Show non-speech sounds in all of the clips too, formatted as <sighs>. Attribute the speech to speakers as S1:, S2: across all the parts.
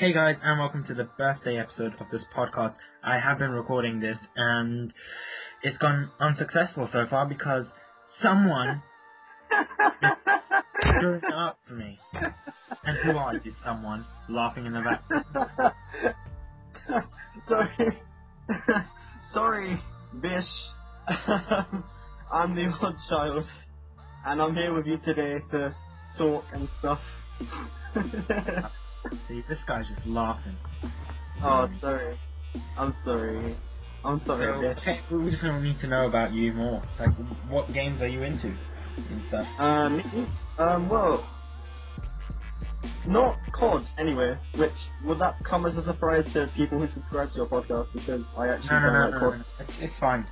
S1: Hey guys, and welcome to the birthday episode of this podcast. I have been recording this, and it's gone unsuccessful so far because someone <laughs> screwed it up for me. And who are you, someone laughing in the back? <laughs>
S2: Sorry. Sorry, Bish. <laughs> I'm the odd child, and I'm here with you today to talk and stuff.
S1: See, this guy's just laughing.
S2: oh, sorry. I'm sorry. I'm sorry,
S1: So, we just need to know about you more. Like, what games are you into and stuff?
S2: Um. Um, well, not COD anyway, which would that come as a surprise to people who subscribe to your podcast because I actually
S1: no,
S2: don't
S1: no,
S2: like
S1: no,
S2: COD.
S1: no, no. It's, it's fine.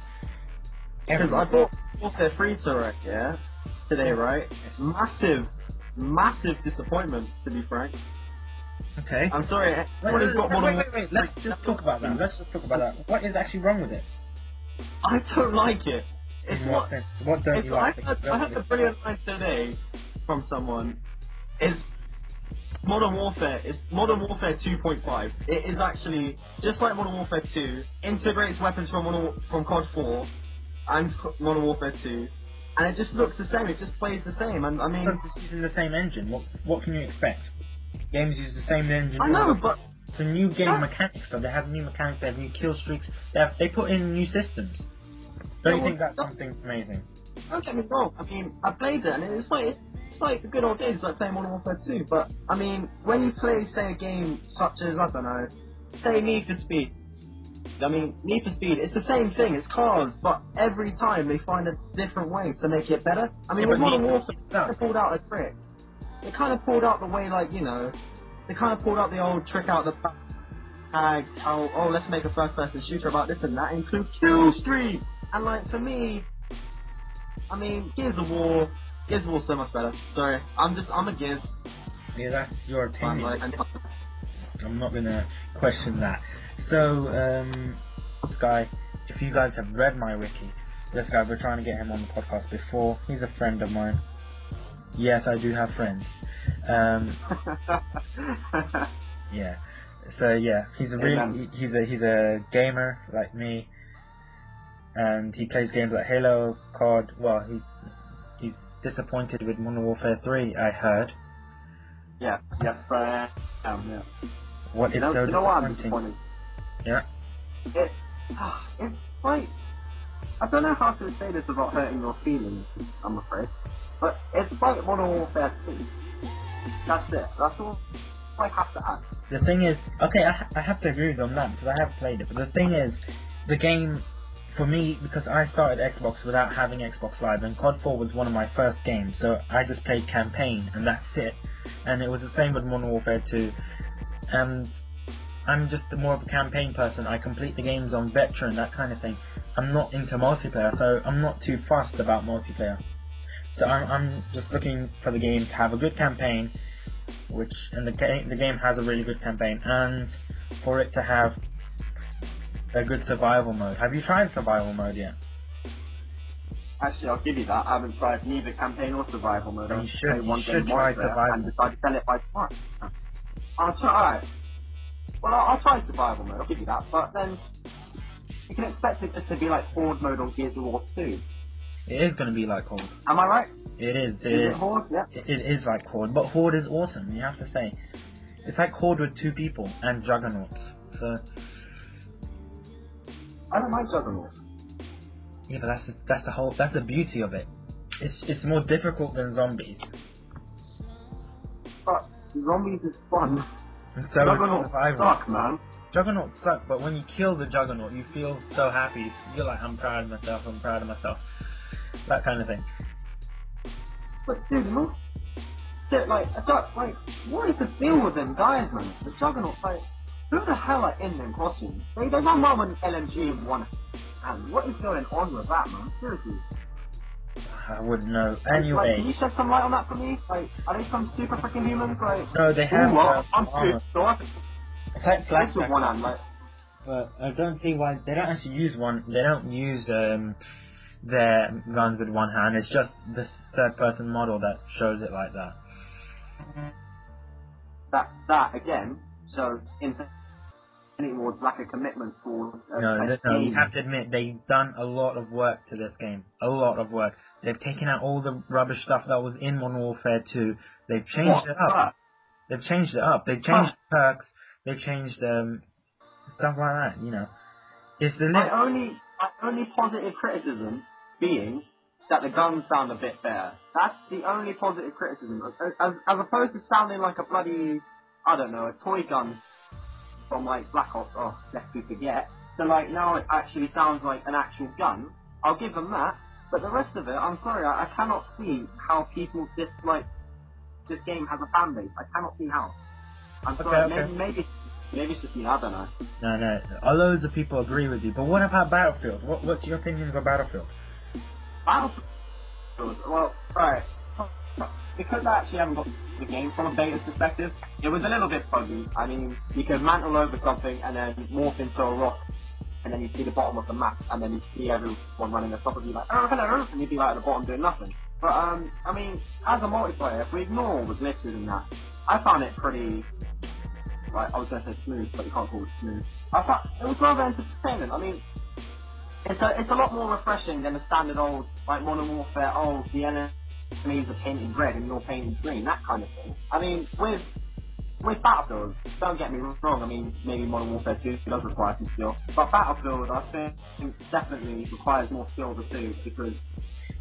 S2: Because I bought Warfare 3 to right, yeah, today, right? Massive, massive disappointment, to be frank.
S1: Okay.
S2: I'm sorry,
S1: Wait,
S2: anyone who's got
S1: wait, wait, wait, wait. Let's just talk about that.
S2: Mm.
S1: Let's just talk about that. What is actually wrong with it?
S2: I don't like it. It's
S1: In what
S2: what,
S1: sense? What don't
S2: it's,
S1: you
S2: I
S1: like?
S2: heard, I heard a brilliant line today from someone. It's Modern Warfare is Modern Warfare 2.5. It is actually just like Modern Warfare 2. Integrates weapons from Modern, from COD 4 and Modern Warfare 2, and it just looks the same. It just plays the same. And I mean,
S1: it's using the same engine. What what can you expect? Games use the same engine
S2: I know, but
S1: It's a new game
S2: that,
S1: mechanics though. They have new mechanics, they have new kill streaks, they have they put in new systems. Don't you think that's something amazing?
S2: don't get me wrong. I mean, I played it, and it's like it's like the good old days, like playing Modern Warfare 2. But I mean, when you play, say, a game such as I don't know, say Need for Speed. I mean, Need for Speed, it's the same thing. It's cars, but every time they find a different way to make it better. I
S1: Yeah,
S2: mean, with
S1: but Need
S2: Modern Warfare, they pulled out a trick. They kind of pulled out the way, like you know, they kind of pulled out the old trick out the bag. How oh, let's make a first-person shooter about this and that. Include kill streak. And like for me, I mean, Gears of War, Gears of War's so much better. Sorry, I'm just I'm a Gears
S1: Yeah, that's your opinion.
S2: Like,
S1: I'm not gonna question that. So, um, this guy, if you guys have read my wiki, this guy, we're trying to get him on the podcast before. He's a friend of mine. Yes, I do have friends. Um, <laughs> yeah. So yeah, he's a really he- he's a he's a gamer like me, and he plays games like Halo, COD. Well, he he's disappointed with Modern Warfare 3. I heard.
S2: Yeah, yes, I am. Yeah.
S1: What
S2: You
S1: is
S2: know,
S1: so
S2: you know
S1: disappointing? Yeah.
S2: It, <sighs> it's like I don't know how to say this without hurting your feelings. I'm afraid, but it's like Modern Warfare 2. That's it. That's all I have to add.
S1: The thing is, okay, I, I have to agree with you on that because I have played it. But the thing is, the game, for me, because I started Xbox without having Xbox Live, and COD 4 was one of my first games, so I just played campaign, and that's it. And it was the same with Modern Warfare 2. And I'm just more of a campaign person. I complete the games on veteran, that kind of thing. I'm not into multiplayer, so I'm not too fussed about multiplayer. So I'm, I'm just looking for the game to have a good campaign, which and the game the game has a really good campaign, and for it to have a good survival mode. Have you tried survival mode yet?
S2: Actually, I'll give you that. I haven't tried neither campaign or survival mode.
S1: You should you
S2: one
S1: should try
S2: multiplayer and
S1: survival.
S2: decided to sell it by tomorrow. I'll try. Well, I'll, I'll try survival mode. I'll give you that. But then you can expect it just to be like Horde mode on Gears of War 2.
S1: It is going to be like Horde.
S2: Am I right?
S1: It is. It
S2: Is
S1: is.
S2: it Horde? Yeah.
S1: It, it is like Horde, but Horde is awesome. You have to say, it's like Horde with two people and Juggernauts. So
S2: I don't mind Juggernaut.
S1: yeah, but that's the, that's the whole that's the beauty of it. It's it's more difficult than zombies,
S2: But zombies is fun.
S1: and so
S2: Juggernaut suck, man.
S1: Juggernauts suck, but when you kill the Juggernaut, you feel so happy. You're like, I'm proud of myself. I'm proud of myself. That kind of thing.
S2: But dude, look, shit, like, I don't, like, what is the deal with them guys, man? The Juggernauts, like, who the hell are in them costumes? They, they around with an LMG one hand. What is going on with that, man? Seriously.
S1: I wouldn't know.
S2: And, like, can you shed some light on that for me? Like, are they some super freaking humans? Like,
S1: no, they
S2: ooh,
S1: have
S2: well,
S1: uh,
S2: I'm so I
S1: like
S2: do with one hand, like,
S1: but I don't see why they don't actually use one. They don't use um, their guns with one hand. It's just the third-person model that shows it like that.
S2: that, that, again, So Infinity Ward's lack of commitment towards a,
S1: No,
S2: a
S1: no, no, you have to admit they've done a lot of work to this game. A lot of work. They've taken out all the rubbish stuff that was in Modern Warfare 2. They've changed
S2: What?
S1: it up. They've changed it up. They've changed perks. They've changed um stuff like that. You know, it's the
S2: only my only positive criticism being that the guns sound a bit better. That's the only positive criticism. As, as, as opposed to sounding like a bloody I don't know, a toy gun from like Black Ops, oh, lest we forget. So like now it actually sounds like an actual gun. I'll give them that. But the rest of it, I'm sorry, I, I cannot see how people dislike this game has a fan base. I cannot see how. I'm
S1: Okay,
S2: sorry,
S1: okay.
S2: maybe maybe maybe it's just me, I don't know.
S1: no, no. uh, Loads of people agree with you. But what about Battlefield? What, what's your opinion of Battlefield?
S2: Battlefield, well, right. Because I actually haven't got the game from a beta perspective, it was a little bit buggy. I mean, you could mantle over something and then morph into a rock, and then you see the bottom of the map, and then you see everyone running on top of you like, oh, hello, and you'd be like at the bottom doing nothing. But, um, I mean, as a multiplayer, if we ignore all the glitches and that, I found it pretty, like, I was going to say smooth, but you can't call it smooth. I thought it was rather entertaining. I mean, it's a, it's a lot more refreshing than the standard old, like Modern Warfare, oh, the enemies are painted red and you're painted green, that kind of thing. I mean, with, with Battlefield, don't get me wrong, I mean, maybe Modern Warfare 2 does require some skill, but Battlefield, I think, definitely requires more skill to do, because,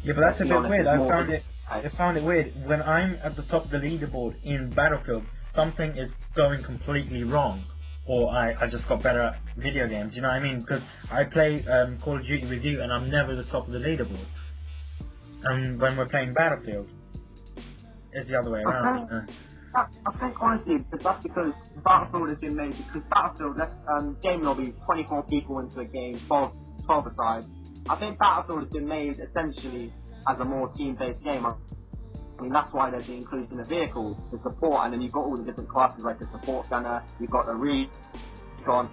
S1: Yeah, but that's a bit
S2: honest,
S1: weird. I found it. I found it weird when I'm at the top of the leaderboard in Battlefield. Something is going completely wrong, or I, I just got better at video games. You know what I mean? Because I play um, Call of Duty with you, and I'm never the top of the leaderboard. And when we're playing Battlefield, it's the other way around.
S2: Okay. I, I think honestly, that's because Battlefield has been made because Battlefield, let's, um, game lobby, 24 people into a game, 12, 12 aside. I think Battlefield has been made essentially as a more team-based game. I mean, that's why there's the inclusion of vehicles, the support, and then you've got all the different classes like the support gunner, you've got the recon,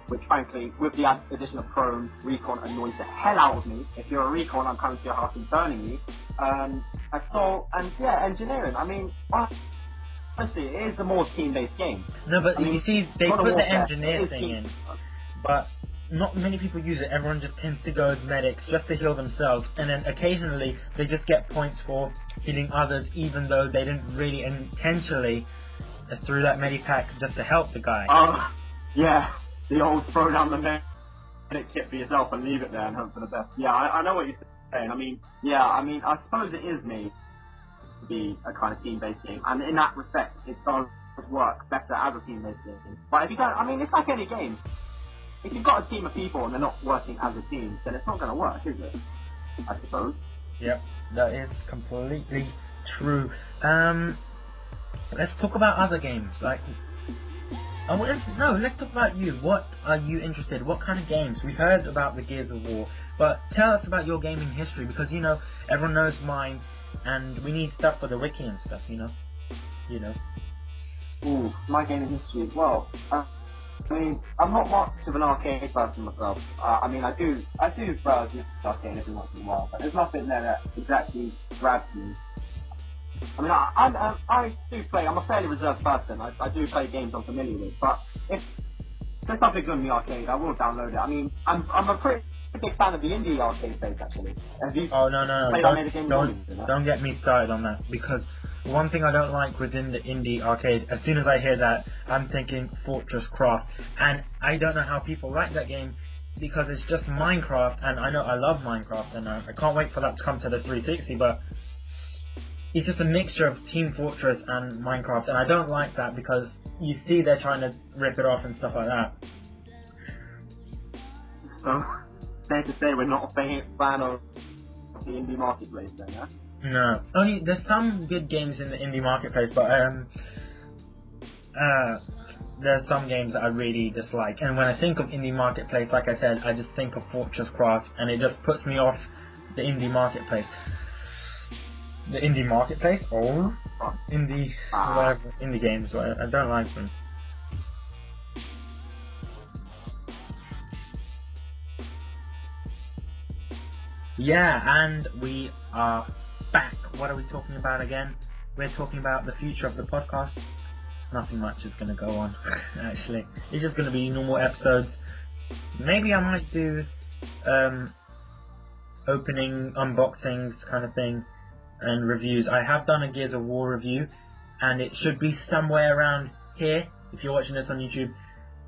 S2: which frankly, with the addition of prone, recon annoys the hell out of me. If you're a recon, I'm coming to your house and burning you. Um, assault, and yeah, engineering. I mean, honestly, it is a more team-based game.
S1: No, but
S2: I
S1: you see, they put the
S2: Warfare,
S1: engineer thing
S2: team.
S1: in, but not many people use it. Everyone just tends to go as medics just to heal themselves, and then occasionally they just get points for healing others, even though they didn't really intentionally threw that medipack just to help the guy.
S2: Um, yeah, the old throw down the medic kit for yourself and leave it there and hope for the best. Yeah, I, I know what you're saying. I mean, yeah, I mean, I suppose it is made to be a kind of team-based game, and in that respect, it does work better as a team-based game. But if you don't, I mean, it's like any game. If you've got a team of people and they're not working as a team, then it's not going to work, is it? I suppose.
S1: Yep, that is completely true. Um, let's talk about other games. Like, oh, let's, no, let's talk about you. What are you interested? What kind of games? We heard about the Gears of War, but tell us about your gaming history because you know everyone knows mine, and we need stuff for the wiki and stuff. You know, you know.
S2: Ooh, my gaming history. as Well, uh, I mean, I'm not much of an arcade person myself. Uh, I mean, I do, I do browse the arcade every once in a while, but there's nothing there that exactly grabs me. I mean, I, I, I, I do play. I'm a fairly reserved person. I, I do play games I'm familiar with, but if there's something good in the arcade, I will download it. I mean, I'm, I'm a pretty big fan of the indie arcade space actually. Have you
S1: Oh no no no! Don't don't don't get me started on that because one thing I don't like within the indie arcade. As soon as I hear that, I'm thinking Fortress Craft, and I don't know how people like that game because it's just Minecraft, and I know I love Minecraft, and uh, I can't wait for that to come to the 360. But it's just a mixture of Team Fortress and Minecraft, and I don't like that because you see they're trying to rip it off and stuff like that.
S2: So, <laughs> fair to say we're not a fan of the indie marketplace then?
S1: No, only there's some good games in the indie marketplace, but um, uh, there's some games that I really dislike. And when I think of indie marketplace, like I said, I just think of Fortress Craft, and it just puts me off the indie marketplace. The indie marketplace, or indie whatever, indie games. I don't like them. Yeah, and we are back. What are we talking about again? We're talking about the future of the podcast. nothing much is gonna go on. <laughs> Actually, it's just gonna be normal episodes. Maybe I might do um, opening unboxings kind of thing and reviews. I have done a Gears of War review, and it should be somewhere around here if you're watching this on YouTube.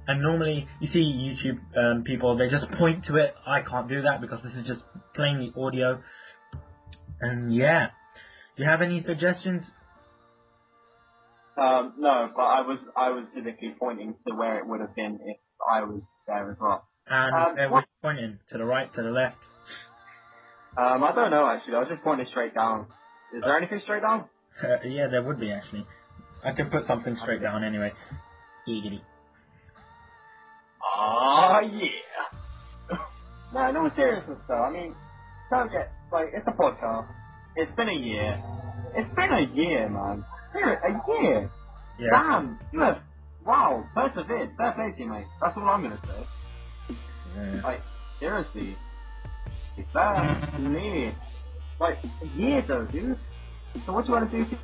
S1: And normally, you see YouTube um, people, they just point to it. I can't do that because this is just plainly audio. And yeah, do you have any suggestions?
S2: Um, no, but I was I was physically pointing to where it would have been if I was there as well.
S1: And
S2: Um,
S1: where
S2: what-
S1: pointing to the right, to the left.
S2: Um, I don't know actually. I was just pointing straight down. Is there anything straight down?
S1: Uh, yeah, there would be actually. I could put something straight down anyway. Giggity.
S2: Oh yeah. <laughs> no, all seriousness though, I mean, don't get like it's a podcast. It's been a year. It's been a year, man. Ser- A year.
S1: Yeah.
S2: Damn. You have wow. Persevered. Fair play to you, mate. That's all I'm gonna say.
S1: yeah.
S2: Like seriously. Fair play. Like a year though, dude. So what do you want to do to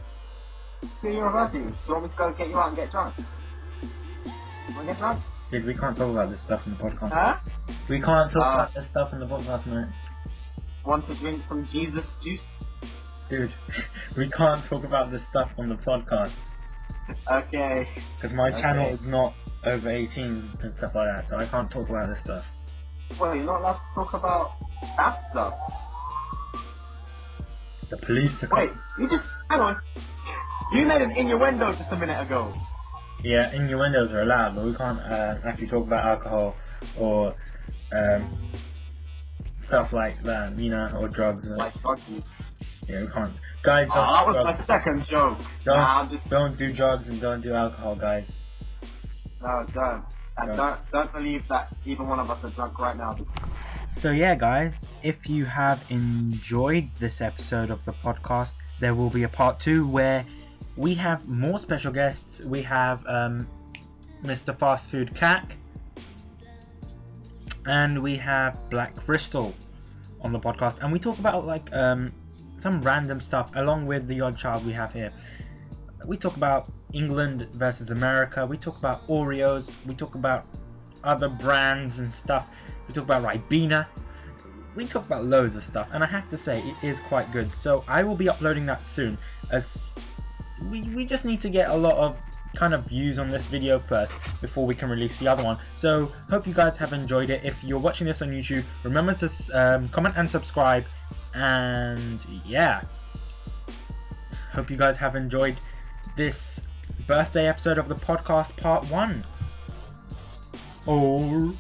S2: your university? Do you want me to go get you out and get drunk? Want to get drunk?
S1: Dude, we can't talk about this stuff in the podcast.
S2: Huh?
S1: We can't talk
S2: Uh,
S1: about this stuff in the podcast, mate.
S2: Want to drink some Jesus juice?
S1: Dude, <laughs> we can't talk about this stuff on the podcast
S2: Okay.
S1: because my
S2: Okay.
S1: channel is not over 18 and stuff like that, so I can't talk about this stuff.
S2: Well, you're not allowed to talk about that stuff.
S1: The police are
S2: Wait, you just hang on. You made an innuendo just a minute ago.
S1: Yeah, innuendos are allowed, but we can't uh, actually talk about alcohol or um, stuff like that, you know, or drugs. Or,
S2: Like drug use.
S1: yeah, we can't. Guys,
S2: Oh,
S1: don't,
S2: that was
S1: drugs.
S2: my second joke.
S1: Don't-
S2: Nah, just
S1: don't do drugs and don't do alcohol, guys.
S2: no, don't. And
S1: Don't.
S2: don't don't believe that even one of us are drunk right now.
S1: So, yeah, guys, if you have enjoyed this episode of the podcast, there will be a part two where we have more special guests. We have um, Mr. Fast Food Cack, and we have Black Crystal on the podcast, and we talk about like um, some random stuff along with the odd child we have here. We talk about England versus America. We talk about Oreos. We talk about other brands and stuff. We talk about Ribena. We talk about loads of stuff, and I have to say it is quite good. So I will be uploading that soon, as we we just need to get a lot of kind of views on this video first before we can release the other one. So hope you guys have enjoyed it. If you're watching this on YouTube, remember to um, comment and subscribe. And yeah, hope you guys have enjoyed this birthday episode of the podcast, part one. Oh.